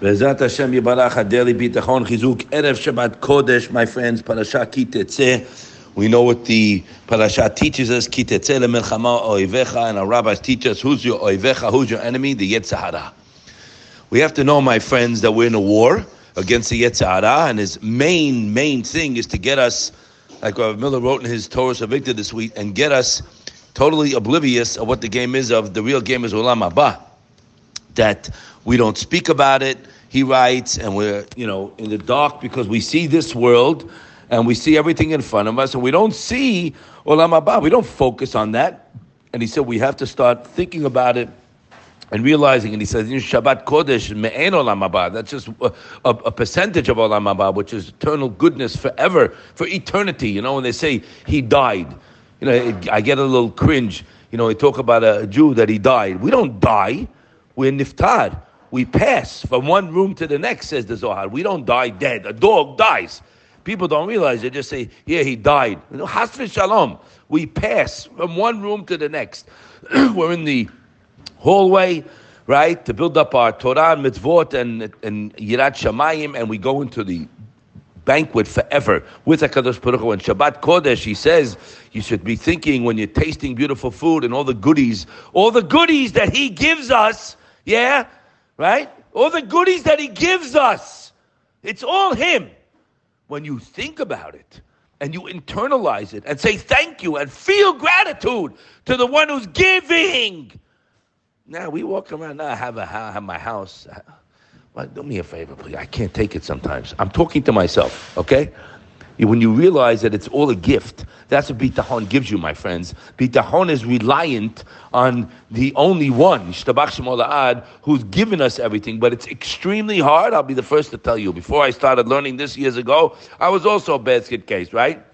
Bezat Hashem Yibarach Adeli Bitachon Chizuk Erev Shabbat Kodesh, my friends, Parashat Kitetze. We know what the Parashat teaches us, Kitetze lemelchama oivecha, and our rabbis teach us, who's your oivecha, who's your enemy? The Yetzahara. We have to know, my friends, that we're in a war against the Yetzahara, and his main, main thing is to get us, like Rav Miller wrote in his Torah Savicta this week, and get us totally oblivious of what the game is of, the real game is Olam Haba. That we don't speak about it, he writes, and we're, you know, in the dark because we see this world and we see everything in front of us and we don't see Olam Haba. We don't focus on that. And he said we have to start thinking about it and realizing, and he says, in Shabbat Kodesh, me'en olam haba. That's just a, a, a, percentage of olam haba, which is eternal goodness forever, for eternity. You know, when they say he died, you know, it, I get a little cringe. You know, they talk about a Jew that he died. We don't die. We're niftar. We pass from one room to the next, says the Zohar. We don't die dead. A dog dies. People don't realize. They just say, yeah, he died. You know, Shalom. We pass from one room to the next. We're in the hallway, right, to build up our Torah and mitzvot and, and Yirat Shamayim, and we go into the banquet forever with HaKadosh Baruch Hu. And Shabbat Kodesh, he says, you should be thinking when you're tasting beautiful food and all the goodies, all the goodies that he gives us, yeah, right? All the goodies that he gives us. It's all him. When you think about it, and you internalize it and say thank you and feel gratitude to the one who's giving. Now we walk around. Now I have a have my house. Well, do me a favor, please. I can't take it sometimes. I'm talking to myself, okay? When you realize that it's all a gift, that's what bitahon gives you, my friends. Bitahon is reliant on the only one, who's given us everything. But it's extremely hard. I'll be the first to tell you. Before I started learning this years ago, I was also a basket case, right?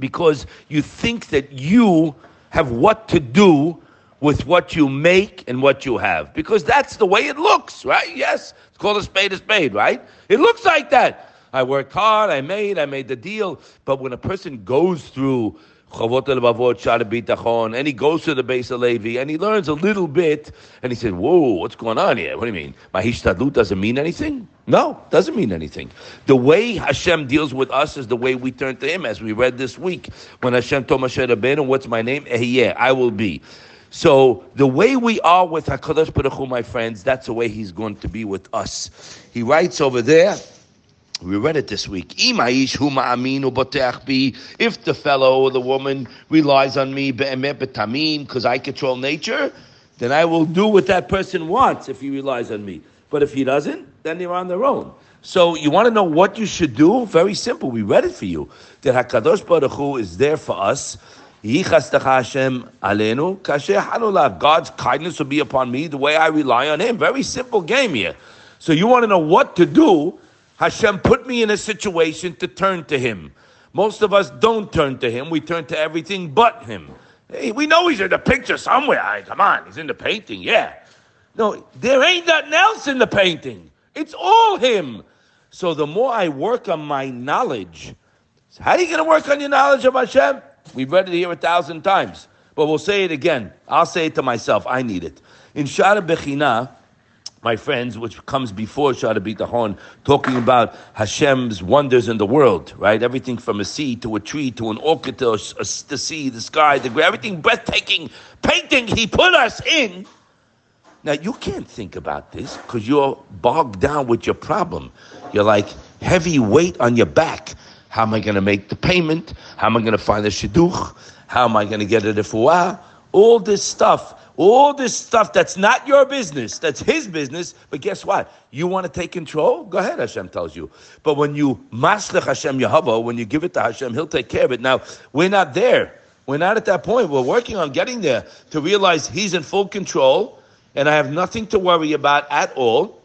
Because you think that you have what to do with what you make and what you have. Because that's the way it looks, right? Yes, it's called a spade a spade, right? It looks like that. I worked hard, I made, I made the deal. But when a person goes through and he goes to the base of Levi, and he learns a little bit, and he said, whoa, what's going on here? What do you mean? Mahishtadlut doesn't mean anything? No, doesn't mean anything. The way Hashem deals with us is the way we turn to Him, as we read this week. When Hashem told Moshe Rabbeinu, what's my name? Ehyeh, I will be. So the way we are with Hakadosh Baruch Hu, my friends, that's the way He's going to be with us. He writes over there. We read it this week. If the fellow or the woman relies on me because I control nature, then I will do what that person wants if he relies on me. But if he doesn't, then they're on their own. So you want to know what you should do? Very simple. We read it for you. That Hakadosh Baruch Hu is there for us God's kindness will be upon me the way I rely on Him. Very simple game here. So you want to know what to do? Hashem put me in a situation to turn to Him. Most of us don't turn to Him. We turn to everything but Him. Hey, we know He's in the picture somewhere. Right, come on, He's in the painting. Yeah. No, there ain't nothing else in the painting. It's all Him. So the more I work on my knowledge, how are you going to work on your knowledge of Hashem? We've read it here a thousand times, but we'll say it again. I'll say it to myself. I need it. In Shaar HaBechina, my friends, which comes before Shaar HaBitachon, talking about Hashem's wonders in the world, right? Everything from a sea to a tree to an orchid to a, a, the sea, the sky, the everything breathtaking painting He put us in. Now you can't think about this because you're bogged down with your problem. You're like heavy weight on your back. How am I going to make the payment? How am I going to find the shidduch? How am I going to get a refuah? All this stuff, all this stuff that's not your business, that's his business. But guess what? You want to take control? Go ahead, Hashem tells you. But when you maslech Hashem Yahweh, when you give it to Hashem, He'll take care of it. Now, we're not there. We're not at that point. We're working on getting there to realize He's in full control and I have nothing to worry about at all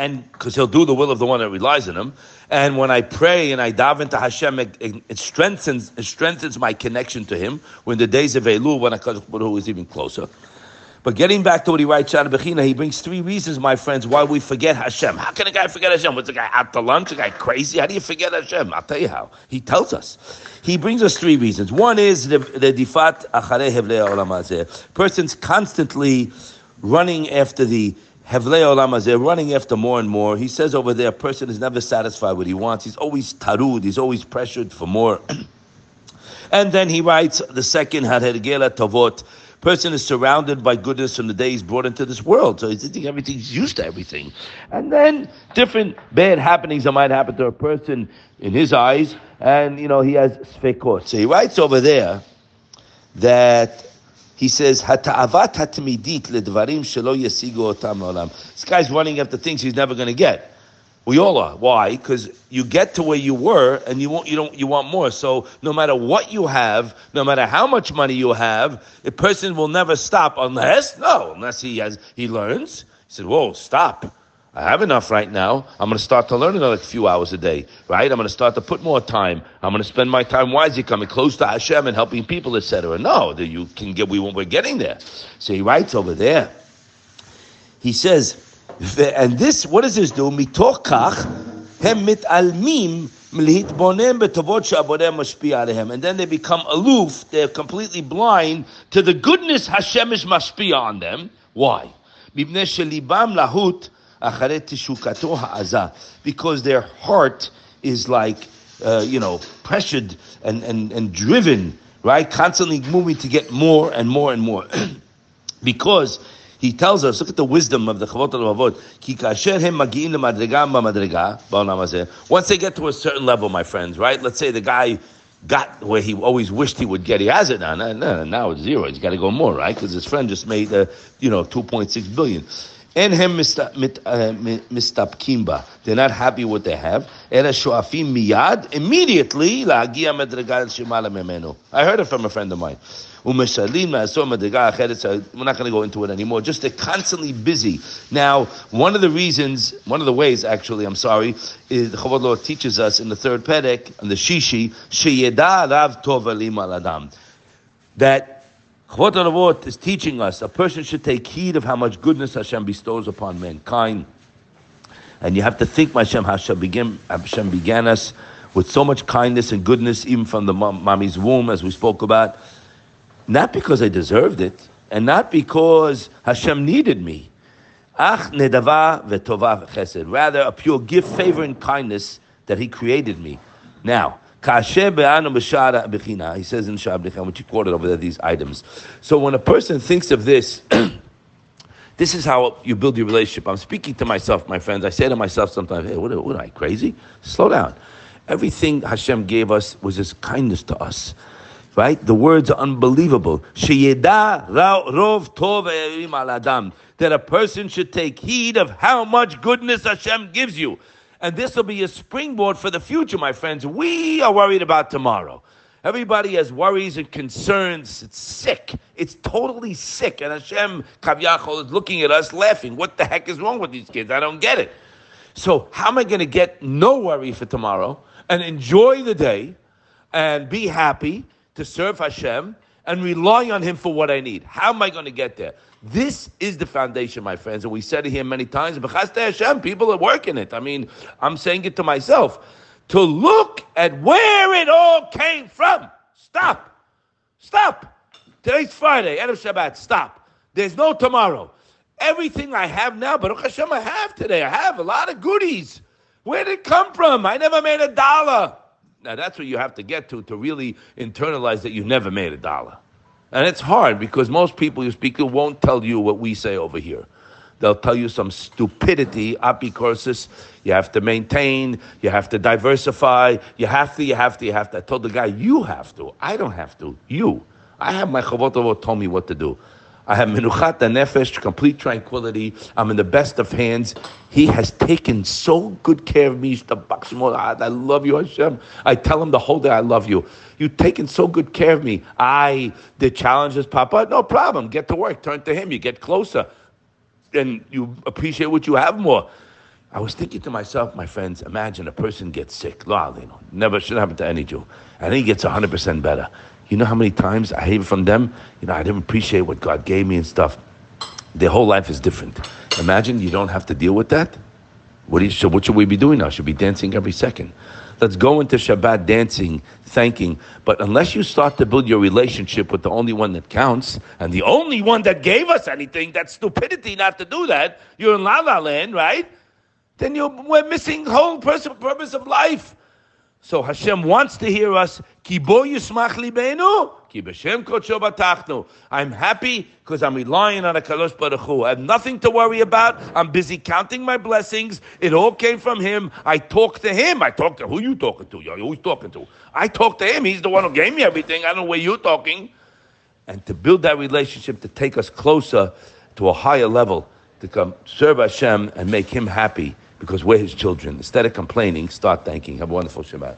and because he'll do the will of the one that relies on him. And when I pray and I dive into Hashem, it, it, strengthens it strengthens my connection to Him. When the days of Elul, when Hakadosh Baruch is even closer. But getting back to what he writes, Shaar HaBechina, he brings three reasons, my friends, why we forget Hashem. How can a guy forget Hashem? What's a guy out to lunch? A guy crazy? How do you forget Hashem? I'll tell you how. He tells us. He brings us three reasons. One is the difat hevlei olam Person's constantly running after the Hevlei olam hazeh, running after more and more. He says over there, a person is never satisfied with what he wants. He's always tarud. He's always pressured for more. and then he writes the second Hadergela Tavot. Person is surrounded by goodness from the day he's brought into this world. So he's thinking everything's used to everything. And then different bad happenings that might happen to a person in his eyes. And, you know, he has sfekot. So he writes over there that he says, "Hata'avat hatmidit ledvarim shelo yesigu otam olam." This guy's running after things he's never going to get. We all are. Why? Because you get to where you were, and you want you don't you want more. So no matter what you have, no matter how much money you have, a person will never stop unless no, unless he has he learns. He said, "Whoa, stop." I have enough right now. I'm going to start to learn another few hours a day, right? I'm going to start to put more time. I'm going to spend my time wisely, coming close to Hashem and helping people, etc. No, that you can get. We we're getting there. So he writes over there. He says, and this, what does this do? מתוך כך הם מתעלמים מלהתבונן בטובות שהבורא משפיע עליהם. And then they become aloof, they're completely blind to the goodness Hashem is משפיע on them. Why? מפני שליבם להוט אחרי תשוקתו העזה. because their heart is like, uh, you know, pressured and, and, and driven, right? Constantly moving to get more and more and more. because he tells us, look at the wisdom of the Chovot HaLevavot Once they get to a certain level, my friends, right? Let's say the guy got where he always wished he would get. He has it now. Now, now it's zero. He's got to go more, right? Because his friend just made, uh, you know, 2.6 billion. And him mr. Uh, ba. They're not happy what they have. Era shoafim miyad immediately laagia madrigal shemala memenu. I heard it from a friend of mine. Umeshalim ma'asor madrigal acheret. We're not going to go into it anymore. Just they're constantly busy. Now, one of the reasons, one of the ways, actually, I'm sorry, is the Chovot HaLevavot teaches us in the third pedek and the shishi sheyeda rav tov alim aladam that Chovot HaLevavot is teaching us a person should take heed of how much goodness Hashem bestows upon mankind. And you have to think, Hashem, Hashem began, Hashem began us with so much kindness and goodness, even from the mommy's womb, as we spoke about. Not because I deserved it, and not because Hashem needed me. Ach nedava v'tova chesed. Rather, a pure gift, favor, and kindness that He created me. Now, he says in Shabbat, which he quoted over there, these items. So when a person thinks of this, this is how you build your relationship. I'm speaking to myself, my friends. I say to myself sometimes, hey, what, what am I, crazy? Slow down. Everything Hashem gave us was His kindness to us. Right? The words are unbelievable. That a person should take heed of how much goodness Hashem gives you. And this will be a springboard for the future, my friends. We are worried about tomorrow. Everybody has worries and concerns. It's sick. It's totally sick. And Hashem Kavyachol is looking at us laughing. What the heck is wrong with these kids? I don't get it. So how am I going to get no worry for tomorrow and enjoy the day and be happy to serve Hashem and rely on Him for what I need? How am I going to get there? This is the foundation, my friends, and we said it here many times. Hashem, people are working it. I mean, I'm saying it to myself. To look at where it all came from. Stop. Stop. Today's Friday, end of Shabbat. Stop. There's no tomorrow. Everything I have now, Baruch Hashem, I have today. I have a lot of goodies. Where did it come from? I never made a dollar. Now that's what you have to get to to really internalize that you never made a dollar. And it's hard because most people you speak to won't tell you what we say over here. They'll tell you some stupidity, apicursus. You have to maintain, you have to diversify, you have to, you have to, you have to. I told the guy, you have to. I don't have to. You. I have my chavot told me what to do. I have menuchat nefesh, complete tranquility. I'm in the best of hands. He has taken so good care of me. I love you, Hashem. I tell him the whole day, I love you. You've taken so good care of me. I, the challenges pop up, no problem. Get to work, turn to him. You get closer, and you appreciate what you have more. I was thinking to myself, my friends, imagine a person gets sick. Never should happen to any Jew. And he gets 100% better. You know how many times I hear from them? You know, I didn't appreciate what God gave me and stuff. Their whole life is different. Imagine you don't have to deal with that. What, you, so what should we be doing now? Should be dancing every second. Let's go into Shabbat dancing, thanking. But unless you start to build your relationship with the only one that counts and the only one that gave us anything, that's stupidity not to do that. You're in La La Land, right? Then you're, we're missing whole purpose of life. So Hashem wants to hear us. Libenu, batachnu. I'm happy because I'm relying on a Kadosh Baruch Hu. I have nothing to worry about. I'm busy counting my blessings. It all came from Him. I talk to Him. I talk to who you talking to? You're always talking to. I talk to Him. He's the one who gave me everything. I don't know where you're talking. And to build that relationship, to take us closer to a higher level, to come serve Hashem and make Him happy because we're his children. Instead of complaining, start thanking. Have a wonderful Shabbat.